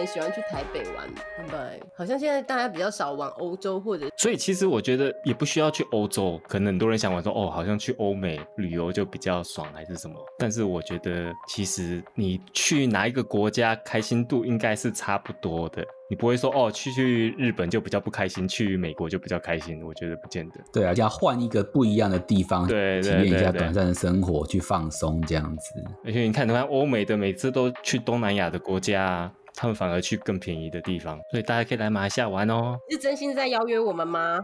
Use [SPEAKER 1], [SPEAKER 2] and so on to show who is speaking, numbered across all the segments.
[SPEAKER 1] 所以马来西亚人喜欢去台北玩，对？好像现在大家比较少往欧洲或者
[SPEAKER 2] 所以其实我觉得也不需要去欧洲，可能很多人想玩说，哦，好像去欧美旅游就比较爽还是什么。但是我觉得其实你去哪一个国家开心度应该是差不多的，你不会说哦去去日本就比较不开心，去美国就比较开心，我觉得不见得。
[SPEAKER 3] 对啊，要换一个不一样的地方，
[SPEAKER 2] 对对
[SPEAKER 3] 体验一下短暂的生活，去放松这样子。
[SPEAKER 2] 而且你看，你看欧美的每次都去东南亚的国家啊，他们反而去更便宜的地方，所以大家可以来马来西亚玩哦。
[SPEAKER 1] 是真心在邀约我们吗？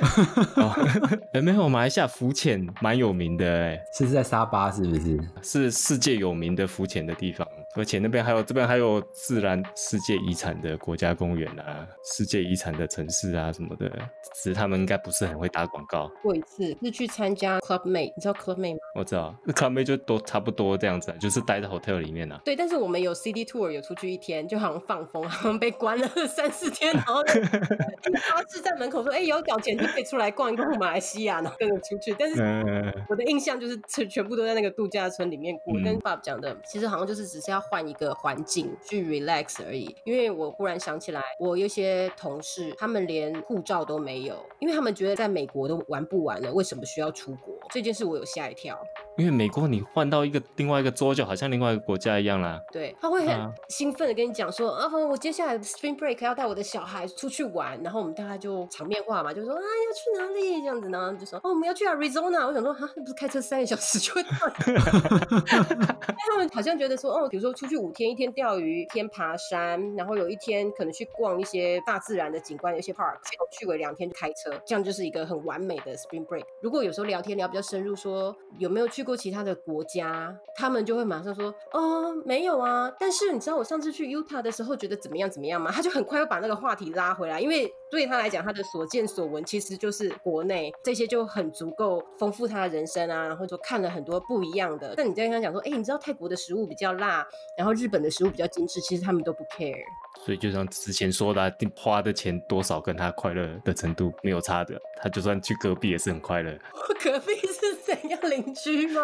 [SPEAKER 2] 哦，哎没有，马来西亚浮潜蛮有名的哎，
[SPEAKER 3] 是在沙巴是不是？
[SPEAKER 2] 是世界有名的浮潜的地方，而且那边还有这边还有自然世界遗产的国家公园啊，世界遗产的城市啊什么的，只是他们应该不是很会打广告。
[SPEAKER 1] 过一次是去参加 Club Mate，你知道 Club Mate 吗？
[SPEAKER 2] 我知道，那 club mate 就都差不多这样子啊，就是待在 hotel 里面啊。
[SPEAKER 1] 对，但是我们有 CD tour 有出去一天，就好像放风，好像被关了 三四天，然后 就巴士在门口说：“哎、有缴钱就可以出来逛一逛马来西亚，然后跟着出去。”但是
[SPEAKER 2] 嗯，
[SPEAKER 1] 我的印象就是全全部都在那个度假村里面过，
[SPEAKER 2] 嗯
[SPEAKER 1] 跟爸爸讲的，其实好像就是只是要换一个环境去 relax 而已。因为我忽然想起来，我有些同事，他们连护照都没有，因为他们觉得在美国都玩不完了，为什么需要出国？这件事我有吓一跳。
[SPEAKER 2] 因为美国你换到一个另外一个州，就好像另外一个国家一样啦。
[SPEAKER 1] 对，他会
[SPEAKER 2] 啊
[SPEAKER 1] 很兴奋的跟你讲说，啊，我接下来 spring break 要带我的小孩出去玩，然后我们大家就场面话嘛，就说啊要去哪里这样子，然后就说哦我们要去 Arizona，我想说啊，那不是开车三个小时就会到？但他们好像觉得说，哦，比如说出去五天，一天钓鱼，一天爬山，然后有一天可能去逛一些大自然的景观，有一些 park，去个两天就开车，这样就是一个很完美的 spring break。如果有时候聊天聊比较深入说有没有去过其他的国家，他们就会马上说，哦，没有啊。但是你知道我上次去 Utah 的时候觉得怎么样怎么样吗？他就很快又把那个话题拉回来，因为对他来讲，他的所见所闻其实就是国内这些就很足够丰富他的人生啊，然后就看了很多不一样的。但你在跟他讲说，哎，你知道泰国的食物比较辣，然后日本的食物比较精致，其实他们都不 care。
[SPEAKER 2] 所以就像之前说的啊、花的钱多少跟他快乐的程度没有差的，他就算去隔壁也是很快乐。
[SPEAKER 1] 我 隔壁要邻居吗？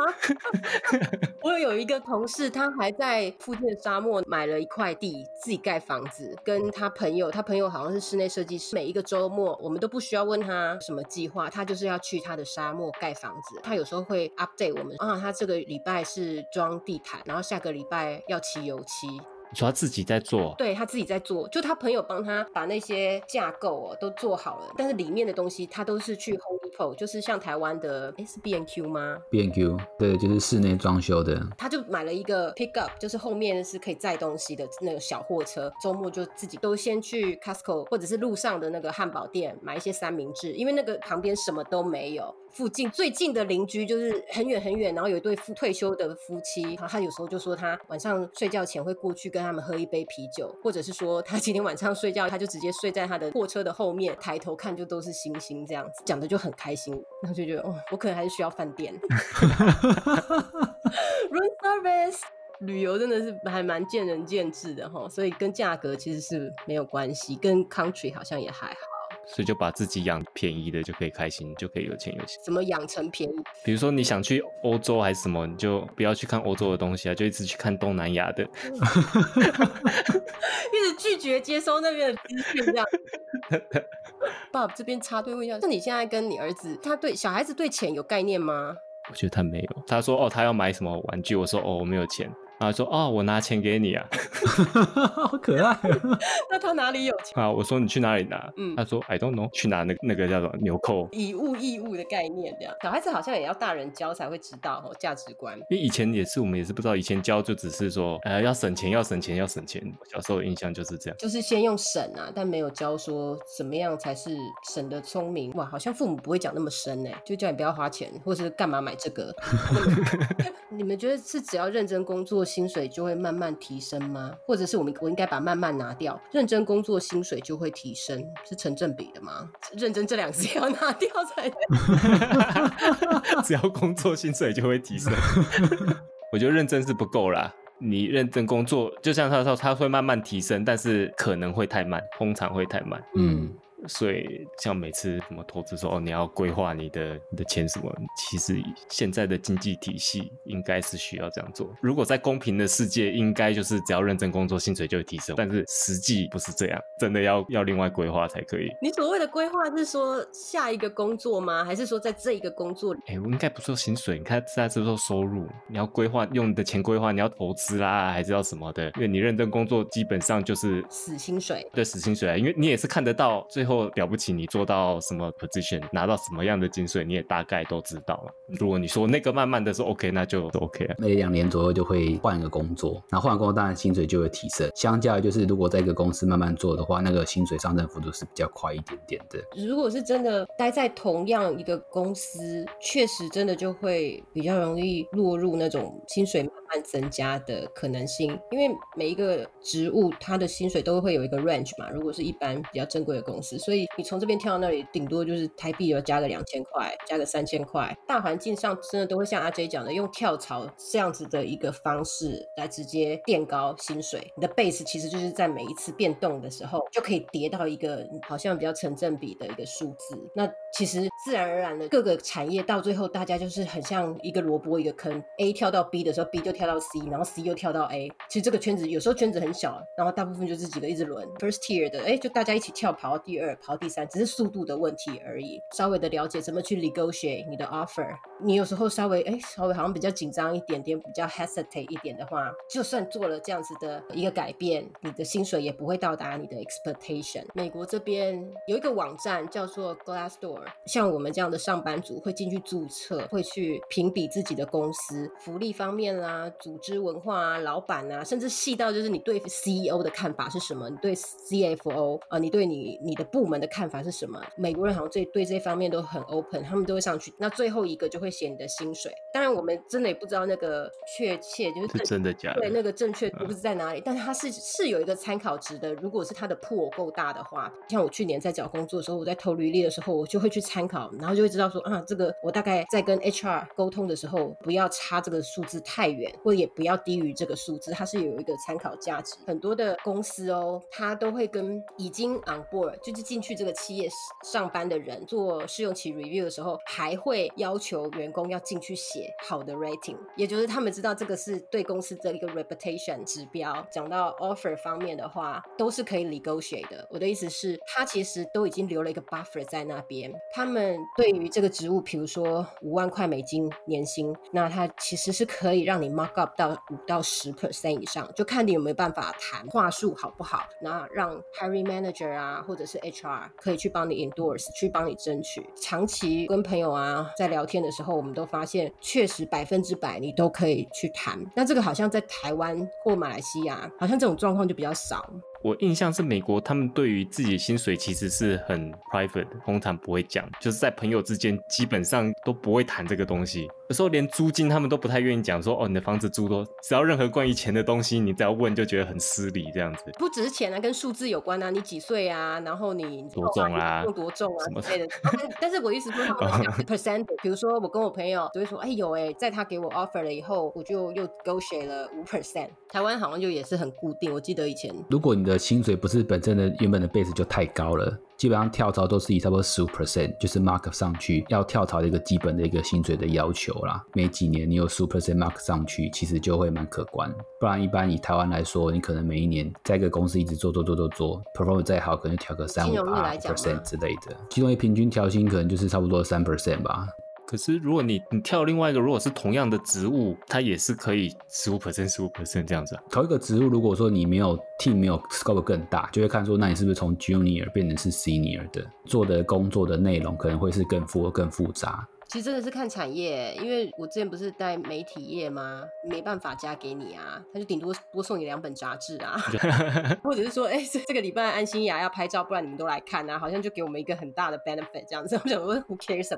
[SPEAKER 1] 我有一个同事，他还在附近的沙漠买了一块地，自己盖房子，跟他朋友，他朋友好像是室内设计师。每一个周末，我们都不需要问他什么计划，他就是要去他的沙漠盖房子。他有时候会 update 我们啊，他这个礼拜是装地毯，然后下个礼拜要漆油漆。
[SPEAKER 2] 你说他自己在做，
[SPEAKER 1] 对他自己在做，就他朋友帮他把那些架构哦都做好了，但是里面的东西他都是去 Home Depot，就是像台湾的诶是 B N Q 吗
[SPEAKER 3] ？？B N Q 对，就是室内装修的。
[SPEAKER 1] 他就买了一个 pickup，就是后面是可以载东西的那个小货车。周末就自己都先去 Costco 或者是路上的那个汉堡店买一些三明治，因为那个旁边什么都没有。附近最近的邻居就是很远很远，然后有一对夫退休的夫妻，然后他有时候就说他晚上睡觉前会过去跟他们喝一杯啤酒，或者是说他今天晚上睡觉他就直接睡在他的货车的后面，抬头看就都是星星这样子，讲的就很开心，然后就觉得哦，我可能还是需要饭店。room service。旅游真的是还蛮见仁见智的哈，所以跟价格其实是没有关系，跟 country 好像也还好。
[SPEAKER 2] 所以就把自己养便宜的就可以开心，就可以有钱有钱。
[SPEAKER 1] 怎么养成便宜？
[SPEAKER 2] 比如说你想去欧洲还是什么，你就不要去看欧洲的东西啊，就一直去看东南亚的。
[SPEAKER 1] 一直拒绝接收那边的资讯，这样。爸，这边插队问一下，那你现在跟你儿子，他对小孩子对钱有概念吗？
[SPEAKER 2] 我觉得他没有，他说哦，他要买什么玩具，我说哦，我没有钱。然后说哦，我拿钱给你啊。
[SPEAKER 3] 好可爱、哦。
[SPEAKER 1] 那他哪里有钱？
[SPEAKER 2] 啊，我说你去哪里拿？
[SPEAKER 1] 嗯
[SPEAKER 2] 他说 I don't know，去拿那个那个叫做纽扣。
[SPEAKER 1] 以物易物的概念，这样小孩子好像也要大人教才会知道哦价值观。
[SPEAKER 2] 因为以前也是，我们也是不知道，以前教就只是说，呃，要省钱，要省钱，要省钱。小时候的印象就是这样。
[SPEAKER 1] 就是先用省啊，但没有教说怎么样才是省的聪明。哇，好像父母不会讲那么深呢，就叫你不要花钱，或是干嘛买这个。你们觉得是只要认真工作，薪水就会慢慢提升吗？或者是我们我应该把慢慢拿掉，认真工作薪水就会提升，是成正比的吗？认真这两个字要拿掉才对。
[SPEAKER 2] 只要工作，薪水就会提升。我觉得认真是不够啦。你认真工作，就像他说，他会慢慢提升，但是可能会太慢，通常会太慢。
[SPEAKER 3] 嗯，
[SPEAKER 2] 所以像每次什么投资说哦，你要规划你的你的钱什么，其实现在的经济体系应该是需要这样做。如果在公平的世界，应该就是只要认真工作，薪水就会提升。但是实际不是这样，真的要要另外规划才可以。
[SPEAKER 1] 你所谓的规划是说下一个工作吗？还是说在这一个工作里？
[SPEAKER 2] 哎，我应该不说薪水，你看在是说收入，你要规划用你的钱规划，你要投资啦，还是要什么的？因为你认真工作，基本上就是
[SPEAKER 1] 死薪水。
[SPEAKER 2] 对，死薪水啊，因为你也是看得到最后了不起，你做到什么 position，拿到什么样的薪水，你也大概都知道了。如果你说那个慢慢的说 OK，那就 OK 了。
[SPEAKER 3] 每两年左右就会换一个工作，然后换工作当然薪水就会提升。相较就是如果在一个公司慢慢做的话，那个薪水上升幅度是比较快一点点的。
[SPEAKER 1] 如果是真的待在同样一个公司，确实真的就会比较容易落入那种薪水慢增加的可能性，因为每一个职务它的薪水都会有一个 range 嘛。如果是一般比较正规的公司，所以你从这边跳到那里，顶多就是台币要加个两千块，加个三千块。大环境上真的都会像阿 J 讲的，用跳槽这样子的一个方式来直接垫高薪水。你的 base 其实就是在每一次变动的时候，就可以叠到一个好像比较成正比的一个数字。那其实自然而然的各个产业到最后，大家就是很像一个萝卜一个坑，A 跳到 B 的时候，B 就跳跳到 C，然后 C 又跳到 A。其实这个圈子有时候圈子很小，然后大部分就是几个一直轮 first tier 的，哎，就大家一起跳跑到第二，跑到第三，只是速度的问题而已。稍微的了解怎么去 negotiate 你的 offer，你有时候稍微哎稍微好像比较紧张一点点，比较 hesitate 一点的话，就算做了这样子的一个改变，你的薪水也不会到达你的 expectation。美国这边有一个网站叫做 Glassdoor，像我们这样的上班族会进去注册，会去评比自己的公司福利方面啦、组织文化啊、老板啊，甚至细到就是你对 CEO 的看法是什么，你对 CFO 啊，你对你你的部门的看法是什么？美国人好像这对这方面都很 open，他们都会上去。那最后一个就会写你的薪水。当然，我们真的也不知道那个确切就是
[SPEAKER 2] 是真的假的，
[SPEAKER 1] 对那个正确度是在哪里，但是它是是有一个参考值的。如果是它的破够大的话，像我去年在找工作的时候，我在投履历的时候，我就会去参考，然后就会知道说啊，这个我大概在跟 HR 沟通的时候，不要差这个数字太远，或也不要低于这个数字，它是有一个参考价值。很多的公司哦，它都会跟已经 on board 就是进去这个企业上班的人做试用期 review 的时候，还会要求员工要进去写好的 rating，也就是他们知道这个是对公司的一个 reputation 指标。讲到 offer 方面的话，都是可以 negotiate 的。我的意思是，他其实都已经留了一个 buffer 在那边。他们对于这个职务，比如说五万块美金年薪，那他其实是可以让你 mark up 到五到十 percent 以上，就看你有没有办法谈话术好不好，那让 hiring manager 啊，或者是 HR 可以去帮你 endorse，去帮你争取。长期跟朋友啊在聊天的时候，我们都发现，确实百分之百你都可以去谈。那这个好像在台湾或马来西亚，好像这种状况就比较少。
[SPEAKER 2] 我印象是美国，他们对于自己的薪水其实是很 private，通常不会讲，就是在朋友之间基本上都不会谈这个东西。有时候连租金他们都不太愿意讲，说哦你的房子租多，只要任何关于钱的东西，你只要问就觉得很失礼这样子。
[SPEAKER 1] 不只是钱啊，跟数字有关啊，你几岁啊，然后你
[SPEAKER 2] 多重啊，
[SPEAKER 1] 用多重啊之类的。但是我意思说，他们讲 percent，比如说我跟我朋友就会说，哎有哎，在他给我 offer 了以后，我就又勾选了五 percent。台湾好像就也是很固定，我记得以前，
[SPEAKER 3] 如果你的薪水不是本身的原本的 base 就太高了，基本上跳槽都是以差不多十五 percent，就是 mark 上去要跳槽的一个基本的一个薪水的要求啦。每几年你有十五 percent mark 上去，其实就会蛮可观。不然一般以台湾来说，你可能每一年在一个公司一直做做做做做，perform 再好，可能调个三五 percent 之类的。其中平均调薪可能就是差不多三 percent 吧。
[SPEAKER 2] 可是如果你你跳另外一个，如果是同样的植物，它也是可以十五 percent 十五 percent 这样子。
[SPEAKER 3] 啊同一个植物，如果说你没有 team 没有 scope 更大，就会看说，那你是不是从 junior 变成是 senior 的，做的工作的内容可能会是更复更复杂。
[SPEAKER 1] 其实真的是看产业，因为我之前不是在媒体业吗？没办法加给你啊，他就顶多多送你两本杂志啊，或者是说，哎，这个礼拜安心雅要拍照，不然你们都来看啊，好像就给我们一个很大的 benefit 这样子。我想问，Who cares？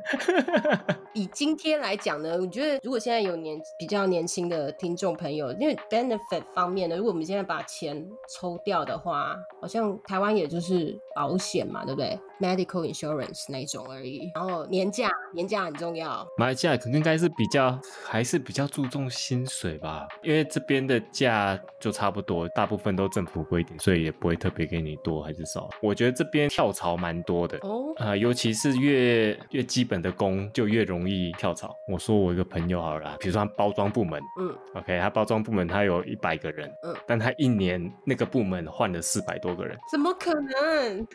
[SPEAKER 1] 以今天来讲呢，我觉得如果现在有年比较年轻的听众朋友，因为 benefit 方面呢，如果我们现在把钱抽掉的话，好像台湾也就是保险嘛，对不对？Medical insurance 那种而已。然后年假，年假很重要。
[SPEAKER 2] 马来西亚可能应该是比较还是比较注重薪水吧，因为这边的假就差不多，大部分都政府规定，所以也不会特别给你多还是少。我觉得这边跳槽蛮多的。
[SPEAKER 1] 哦，
[SPEAKER 2] 啊、尤其是越越基本的工就越容易跳槽。我说我一个朋友好了啦，比如说他包装部门
[SPEAKER 1] 嗯
[SPEAKER 2] ，，OK，他包装部门他有一百个人，
[SPEAKER 1] 嗯
[SPEAKER 2] 但他一年那个部门换了四百多个人，
[SPEAKER 1] 怎么可能？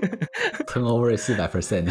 [SPEAKER 3] turnover 四百 percent，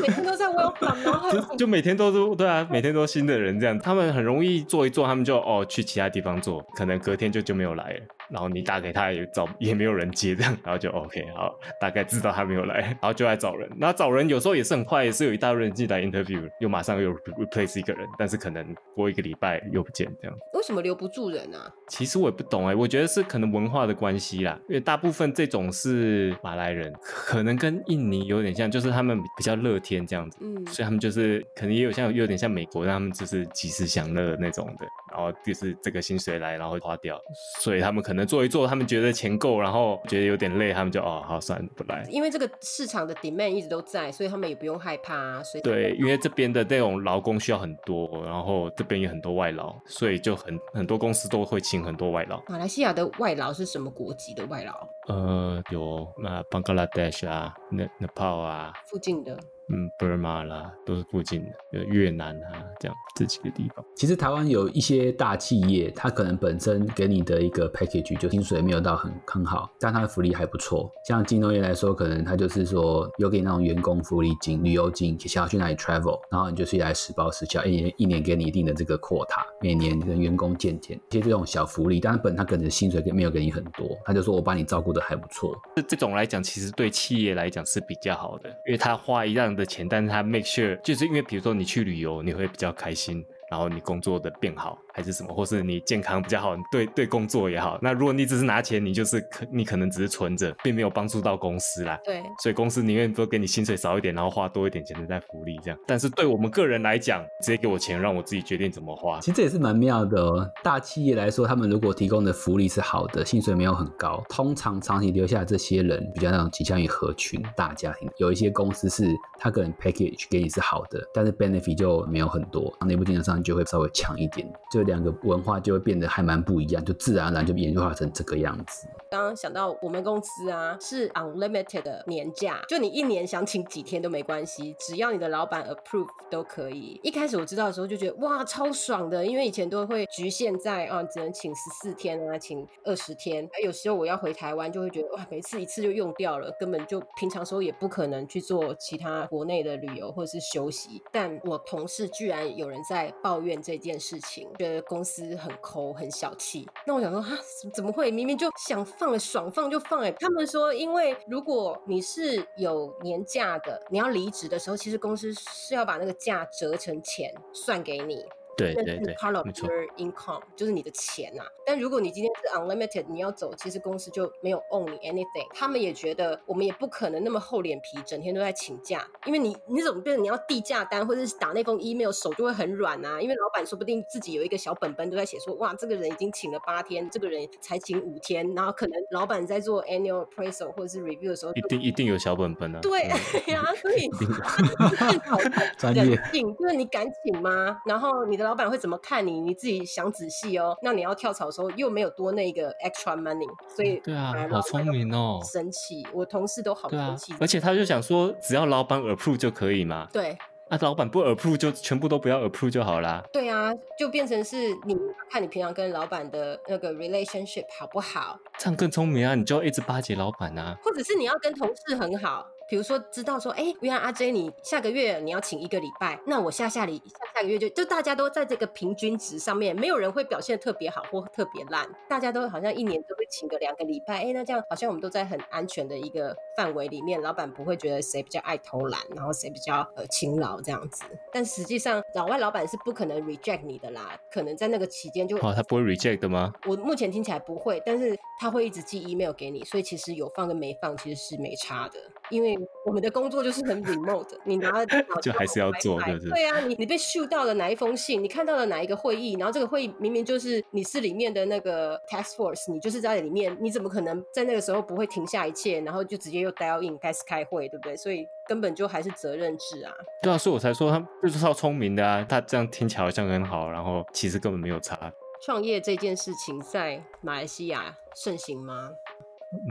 [SPEAKER 1] 每天都在 welcome，然后
[SPEAKER 2] 就就每天都是对啊，每天都新的人这样，他们很容易做一做，他们就哦去其他地方做，可能隔天就就没有来了。然后你打给他也找也没有人接这样，然后就 OK 好，大概知道他没有来，然后就来找人。那找人有时候也是很快，也是有一大堆人进来 interview，又马上又 replace 一个人，但是可能过一个礼拜又不见这样。
[SPEAKER 1] 为什么留不住人啊？
[SPEAKER 2] 其实我也不懂哎、我觉得是可能文化的关系啦，因为大部分这种是马来人，可能跟印尼有点像，就是他们比较乐天这样子。
[SPEAKER 1] 嗯，
[SPEAKER 2] 所以他们就是可能也有像有点像美国，让他们就是及时享乐那种的，然后就是这个薪水来，然后花掉，所以他们可能做一做，他们觉得钱够，然后觉得有点累，他们就哦好算了不来。
[SPEAKER 1] 因为这个市场的 demand 一直都在，所以他们也不用害怕啊。所以
[SPEAKER 2] 对，因为这边的那种劳工需要很多，然后这边有很多外劳，所以就很很多公司都会请很多外劳。
[SPEAKER 1] 马来西亚的外劳是什么国籍的外劳？
[SPEAKER 2] 呃，有那 Bangladesh 啊、那 Nepal 啊、
[SPEAKER 1] 附近的。
[SPEAKER 2] 嗯 Burma 啦，都是附近的，有越南啊这样这几个地方。
[SPEAKER 3] 其实台湾有一些大企业，它可能本身给你的一个 package 就薪水没有到很很好，但它的福利还不错。像金融业来说，可能它就是说有给那种员工福利金、旅游金，想要去哪里 travel，然后你就是来实报实销，一年一年给你一定的这个 quota，每年跟员工见见一些这种小福利。但是本他可能薪水给没有给你很多，他就说我把你照顾的还不错。
[SPEAKER 2] 这这种来讲，其实对企业来讲是比较好的，因为他花一样的钱，但是他 make sure，就是因为比如说你去旅游，你会比较开心，然后你工作的变好，还是什么，或是你健康比较好，对对工作也好。那如果你只是拿钱，你就是可你可能只是存着，并没有帮助到公司啦。
[SPEAKER 1] 对，
[SPEAKER 2] 所以公司宁愿多给你薪水少一点，然后花多一点钱在福利这样。但是对我们个人来讲，直接给我钱让我自己决定怎么花。
[SPEAKER 3] 其实这也是蛮妙的哦。大企业来说，他们如果提供的福利是好的，薪水没有很高，通常长期留下这些人比较那种倾向于合群大家庭。有一些公司是他可能 package 给你是好的，但是 benefit 就没有很多，内部竞争上就会稍微强一点，这两个文化就会变得还蛮不一样，就自然而然就演化成这个样子。
[SPEAKER 1] 刚刚想到我们公司啊是 unlimited 的年假，就你一年想请几天都没关系，只要你的老板 approve 都可以。一开始我知道的时候就觉得哇超爽的，因为以前都会局限在啊只能请十四天啊，请二十天，有时候我要回台湾就会觉得哇每次一次就用掉了，根本就平常时候也不可能去做其他国内的旅游或者是休息。但我同事居然有人在抱怨这件事情，觉得公司很抠很小气。那我想说哈怎么会？明明就想放了，爽放就放哎、他们说，因为如果你是有年假的，你要离职的时候，其实公司是要把那个假折成钱算给你。
[SPEAKER 2] 对对对没错。
[SPEAKER 1] your income，就是你的钱啊。但如果你今天是 unlimited，你要走，其实公司就没有 own 你 anything。他们也觉得我们也不可能那么厚脸皮，整天都在请假，因为你你怎么变成你要递假单或者是打那封 email，手就会很软啊。因为老板说不定自己有一个小本本都在写说，哇，这个人已经请了八天，这个人才请五天，然后可能老板在做 annual appraisal 或者是 review 的时候就。
[SPEAKER 2] 一定一定有小本本啊。
[SPEAKER 1] 对
[SPEAKER 2] 嗯
[SPEAKER 1] 呀、所以
[SPEAKER 2] 一定有
[SPEAKER 1] 更讨厌
[SPEAKER 3] 专业
[SPEAKER 1] 人性，就是你敢请吗？然后你的老板会怎么看你？你自己想仔细哦。那你要跳槽的时候又没有多那个 extra money，所以
[SPEAKER 2] 对啊，好聪明哦。
[SPEAKER 1] 神奇，我同事都好生气。，
[SPEAKER 2] 而且他就想说，只要老板 approve 就可以嘛。
[SPEAKER 1] 对
[SPEAKER 2] 啊，老板不 approve 就全部都不要 approve 就好啦。
[SPEAKER 1] 对啊，就变成是你看你平常跟老板的那个 relationship 好不好，
[SPEAKER 2] 这样更聪明啊！你就要一直巴结老板啊。
[SPEAKER 1] 或者是你要跟同事很好。比如说，知道说，哎，原来阿 J 你下个月你要请一个礼拜，那我下下礼下下个月就就大家都在这个平均值上面，没有人会表现特别好或特别烂，大家都好像一年都会请个两个礼拜，哎，那这样好像我们都在很安全的一个范围里面，老板不会觉得谁比较爱偷懒，然后谁比较呃勤劳这样子。但实际上，老外老板是不可能 reject 你的啦，可能在那个期间就
[SPEAKER 2] 哦，他不会 reject 的吗？
[SPEAKER 1] 我目前听起来不会，但是他会一直寄 email 给你，所以其实有放跟没放其实是没差的。因为我们的工作就是很 remote，你拿了电脑
[SPEAKER 2] 就还是要做对不对
[SPEAKER 1] 对啊，你你被 shoot 到了哪一封信，你看到了哪一个会议，然后这个会议明明就是你是里面的那个 task force，你就是在里面，你怎么可能在那个时候不会停下一切，然后就直接又 dial in 开始开会，对不对？所以根本就还是责任制啊。
[SPEAKER 2] 对啊，所以我才说他就是超聪明的啊，他这样听起来好像很好，然后其实根本没有差。
[SPEAKER 1] 创业这件事情在马来西亚盛行吗？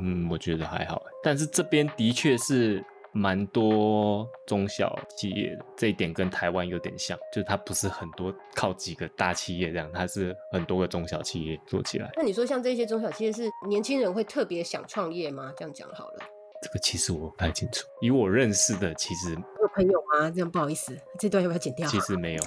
[SPEAKER 2] 嗯，我觉得还好欸，但是这边的确是蛮多中小企业的，这一点跟台湾有点像，就是它不是很多靠几个大企业这样，它是很多个中小企业做起来。
[SPEAKER 1] 那你说像这些中小企业是年轻人会特别想创业吗？这样讲好了。
[SPEAKER 2] 这个其实我不太清楚，以我认识的，其实
[SPEAKER 1] 有朋友吗？这样不好意思，这段要不要剪掉？
[SPEAKER 2] 其实没有。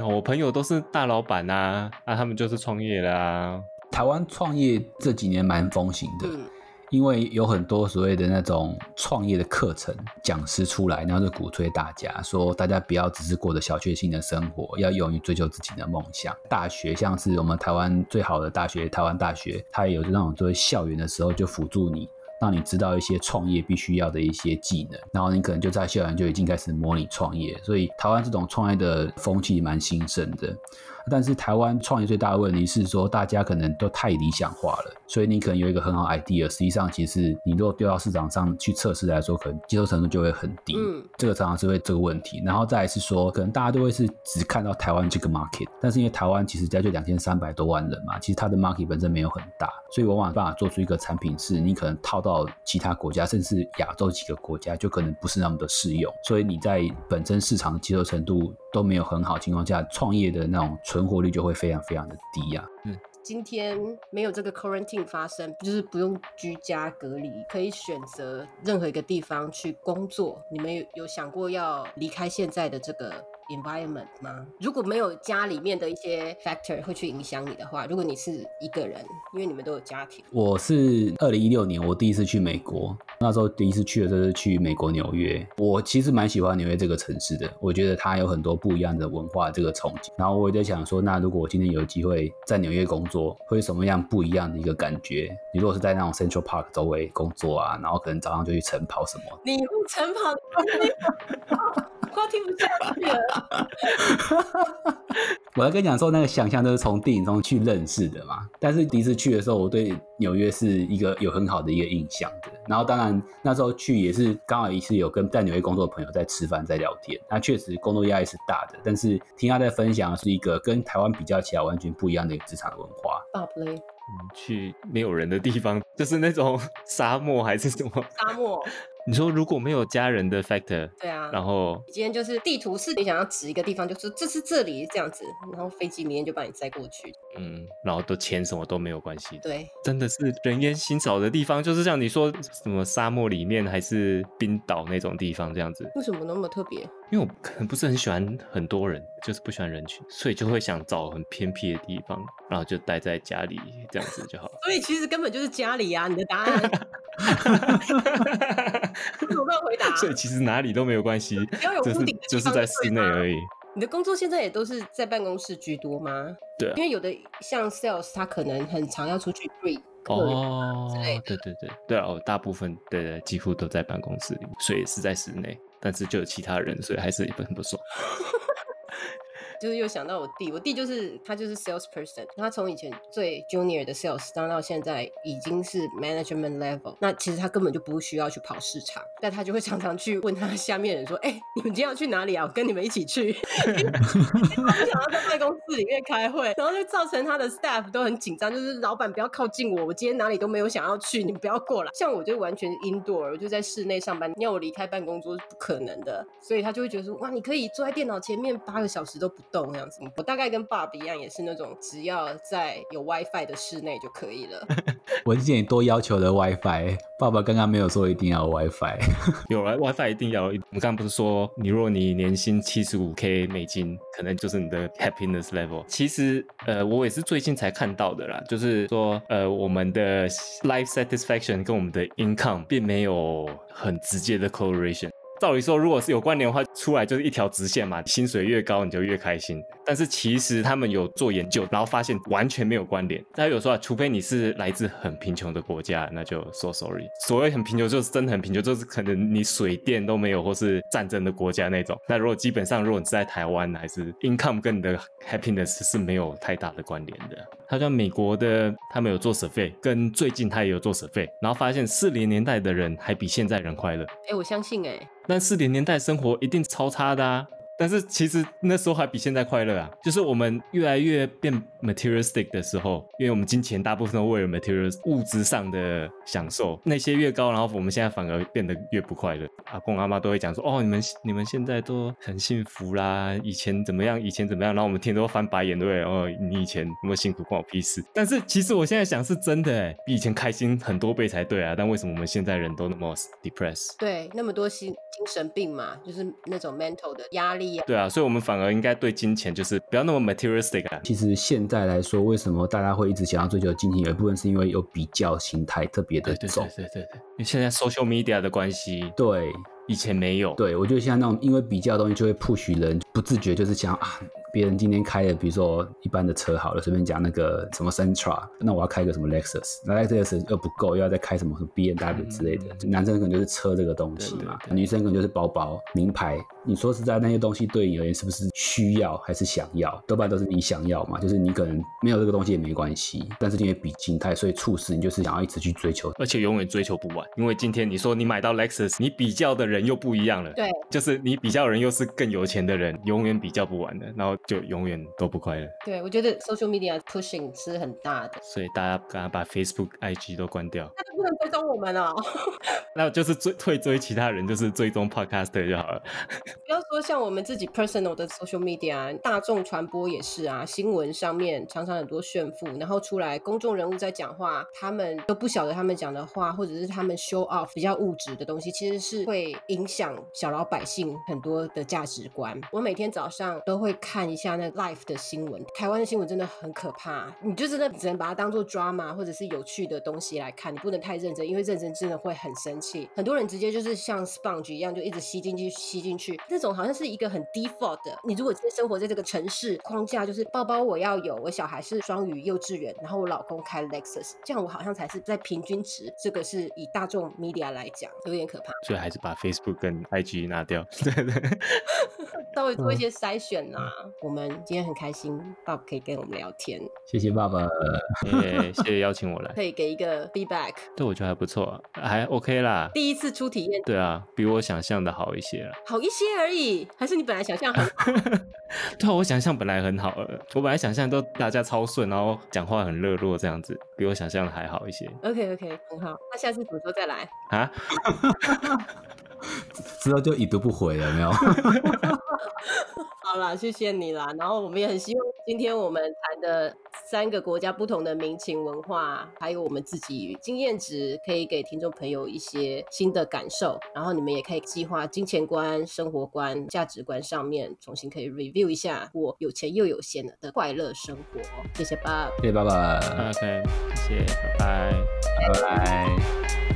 [SPEAKER 2] 我朋友都是大老板啊，啊，他们就是创业啦、
[SPEAKER 3] 台湾创业这几年蛮风行的，
[SPEAKER 1] 嗯，
[SPEAKER 3] 因为有很多所谓的那种创业的课程讲师出来，然后就鼓吹大家说，大家不要只是过着小确幸的生活，要勇于追求自己的梦想。大学像是我们台湾最好的大学，台湾大学，它也有那种作为校园的时候就辅助你。让你知道一些创业必须要的一些技能，然后你可能就在校园就已经开始模拟创业，所以台湾这种创业的风气蛮兴盛的。但是台湾创业最大的问题是说，大家可能都太理想化了，所以你可能有一个很好 idea，实际上其实你如果丢到市场上去测试来说，可能接受程度就会很低。
[SPEAKER 1] 嗯
[SPEAKER 3] 这个常常是会这个问题。然后再来是说，可能大家都会是只看到台湾这个 market，但是因为台湾其实家就两千三百多万人嘛，其实它的 market 本身没有很大，所以往往没办法做出一个产品是你可能套到其他国家，甚至亚洲几个国家，就可能不是那么的适用。所以你在本身市场接受程度都没有很好情况下，创业的那种存活率就会非常非常的低啊。
[SPEAKER 1] 今天没有这个 quarantine 发生，就是不用居家隔离，可以选择任何一个地方去工作。你们有有想过要离开现在的这个 environment 吗？如果没有家里面的一些 factor 会去影响你的话，如果你是一个人，因为你们都有家庭，
[SPEAKER 3] 我是二零一六年我第一次去美国，那时候第一次去的时候是去美国纽约。我其实蛮喜欢纽约这个城市的，我觉得它有很多不一样的文化这个憧憬。然后我也在想说，那如果我今天有机会在纽约工作，会有什么样不一样的一个感觉？你如果是在那种 Central Park 周围工作啊，然后可能早上就去晨跑什么，
[SPEAKER 1] 你晨跑 快听不下去了。
[SPEAKER 3] 我要跟你讲说，那个想象都是从电影中去认识的嘛。但是第一次去的时候，我对纽约是一个有很好的一个印象的。然后当然那时候去也是刚好一次有跟在纽约工作的朋友在吃饭在聊天，那确实工作压力是大的，但是听他在分享是一个跟台湾比较起来完全不一样的一个职场文化。
[SPEAKER 2] 嗯，去没有人的地方，就是那种沙漠还是什么？
[SPEAKER 1] 沙漠，
[SPEAKER 2] 你说如果没有家人的 factor，
[SPEAKER 1] 对啊。
[SPEAKER 2] 然后
[SPEAKER 1] 今天就是地图是你想要指一个地方，就是这是这里这样子，然后飞机明天就把你载过去。
[SPEAKER 2] 嗯，然后都钱什么都没有关系，
[SPEAKER 1] 对，
[SPEAKER 2] 真的是人烟稀少的地方，就是像你说什么沙漠里面还是冰岛那种地方这样子。
[SPEAKER 1] 为什么那么特别？
[SPEAKER 2] 因为我可能不是很喜欢很多人，就是不喜欢人群，所以就会想找很偏僻的地方，然后就待在家里这样子就好了。
[SPEAKER 1] 所以其实根本就是家里啊，你的答案。为什么乱回答？
[SPEAKER 2] 所以其实哪里都没有关系，
[SPEAKER 1] 要有
[SPEAKER 2] 就是
[SPEAKER 1] 屋顶
[SPEAKER 2] 就是在室内而已。
[SPEAKER 1] 你的工作现在也都是在办公室居多吗？
[SPEAKER 2] 对啊
[SPEAKER 1] 因为有的像 sales，他可能很常要出去 greet 客人
[SPEAKER 2] 哦
[SPEAKER 1] 之类的，
[SPEAKER 2] 对对对对啊，我大部分对对几乎都在办公室里，所以是在室内，但是就有其他人，所以还是很不爽。
[SPEAKER 1] 就是又想到我弟，我弟就是他就是 sales person，他从以前最 junior 的 sales 当到现在已经是 management level，那其实他根本就不需要去跑市场，但他就会常常去问他下面人说：“哎、你们今天要去哪里啊？我跟你们一起去。”他不想要在办公室里面开会，然后就造成他的 staff 都很紧张，就是老板不要靠近我，我今天哪里都没有想要去，你们不要过来。像我就完全 indoor，我就在室内上班，你要我离开办公桌是不可能的，所以他就会觉得说：“哇，你可以坐在电脑前面八个小时都不动这样子。”我大概跟 Bob 一样，也是那种只要在有 WiFi 的室内就可以了。
[SPEAKER 3] 我之前多要求的 WiFi，爸爸刚刚没有说一定要 WiFi。
[SPEAKER 2] 有了 WiFi 一定要。我们刚刚不是说，你如果你年薪七十五 K 美金，可能就是你的 happiness level。其实，呃，我也是最近才看到的啦，就是说，呃，我们的 life satisfaction 跟我们的 income 并没有很直接的 correlation。照理说，如果是有关联的话，出来就是一条直线嘛，薪水越高你就越开心。但是其实他们有做研究，然后发现完全没有关联。他有说啊，除非你是来自很贫穷的国家，那就 so sorry。所谓很贫穷，就是真的很贫穷，就是可能你水电都没有，或是战争的国家那种。那如果基本上，如果你是在台湾，还是 income 跟你的 happiness 是没有太大的关联的。他像美国的，他们有做 save，跟最近他也有做 save，然后发现四零年代的人还比现在人快乐。
[SPEAKER 1] 哎，我相信哎，
[SPEAKER 2] 但四零年代生活一定超差的啊。但是其实那时候还比现在快乐啊，就是我们越来越变 materialistic 的时候，因为我们金钱大部分都为了 material 物质上的享受，那些越高，然后我们现在反而变得越不快乐。阿公阿妈都会讲说，哦，你们你们现在都很幸福啦，以前怎么样，以前怎么样，然后我们天天都翻白眼，对不对？哦，你以前那么辛苦，关我屁事。但是其实我现在想是真的，哎，比以前开心很多倍才对啊。但为什么我们现在人都那么 depressed？
[SPEAKER 1] 对，那么多心精神病嘛，就是那种 mental 的压力。
[SPEAKER 2] 对啊，所以我们反而应该对金钱就是不要那么 materialistic 啊。
[SPEAKER 3] 其实现在来说，为什么大家会一直想要追求金钱？有一部分是因为有比较心态特别的重。
[SPEAKER 2] 对对对对，因为现在 social media 的关系。
[SPEAKER 3] 对。
[SPEAKER 2] 以前没有，
[SPEAKER 3] 对我觉得像那种因为比较的东西就会 push 人不自觉就是想啊，别人今天开的比如说一般的车好了，随便讲那个什么 Sentra，那我要开个什么 Lexus，那 Lexus 又不够，又要再开什么什么 B N W 之类的。男生可能就是车这个东西嘛，女生可能就是包包名牌。你说实在那些东西对你而言是不是需要还是想要？多半都是你想要嘛，就是你可能没有这个东西也没关系，但是因为比静态，所以促使你就是想要一直去追求，
[SPEAKER 2] 而且永远追求不完。因为今天你说你买到 Lexus，你比较的人又不一样了，
[SPEAKER 1] 对，
[SPEAKER 2] 就是你比较人又是更有钱的人，永远比较不完的，然后就永远都不快乐。
[SPEAKER 1] 对，我觉得 social media pushing 是很大的，
[SPEAKER 2] 所以大家赶快把 Facebook、IG 都关掉，
[SPEAKER 1] 那就不能追踪我们了，
[SPEAKER 2] 那就是追退追其他人，就是追踪 Podcaster 就好了。
[SPEAKER 1] 不要说像我们自己 personal 的 social media，大众传播也是啊，新闻上面常常很多炫富，然后出来公众人物在讲话，他们都不晓得他们讲的话，或者是他们 show off 比较物质的东西，其实是会影响小老百姓很多的价值观。我每天早上都会看一下那 life 的新闻，台湾的新闻真的很可怕，你就真的只能把它当做 drama 或者是有趣的东西来看，你不能太认真，因为认真真的会很生气。很多人直接就是像 sponge 一样，就一直吸进去吸进去，那种好像是一个很 default 的。你如果今天生活在这个城市框架，就是包包我要有，我小孩是双语幼稚园，然后我老公开 Lexus，这样我好像才是在平均值。这个是以大众 media 来讲，有点可怕。
[SPEAKER 2] 所以还是把 Facebook 跟 IG 拿掉，对 对，
[SPEAKER 1] 稍微做一些筛选啦。我们今天很开心，爸爸可以跟我们聊天，
[SPEAKER 3] 谢谢爸爸，
[SPEAKER 2] 谢谢邀请我来，
[SPEAKER 1] 可以给一个 feedback。
[SPEAKER 2] 对，我觉得还不错，还 OK 啦。
[SPEAKER 1] 第一次出体验，
[SPEAKER 2] 对啊，比我想象的好一些了，
[SPEAKER 1] 好一些而已，还是你本来想象很？
[SPEAKER 2] 对啊，我想象本来很好，我本来想象都大家超顺，然后讲话很热络这样子，比我想象的还好一些。
[SPEAKER 1] OK OK，很好，那下次什么时候再来
[SPEAKER 2] 啊？
[SPEAKER 3] 之后就已读不回了，没有？
[SPEAKER 1] 好啦，谢谢你啦。然后我们也很希望今天我们谈的三个国家不同的民情文化，还有我们自己经验值，可以给听众朋友一些新的感受。然后你们也可以计划金钱观、生活观、价值观上面重新可以 review 一下我有钱又有闲的快乐生活。谢谢爸，
[SPEAKER 3] 谢谢爸爸。
[SPEAKER 2] OK，谢谢，拜拜，
[SPEAKER 3] 拜拜。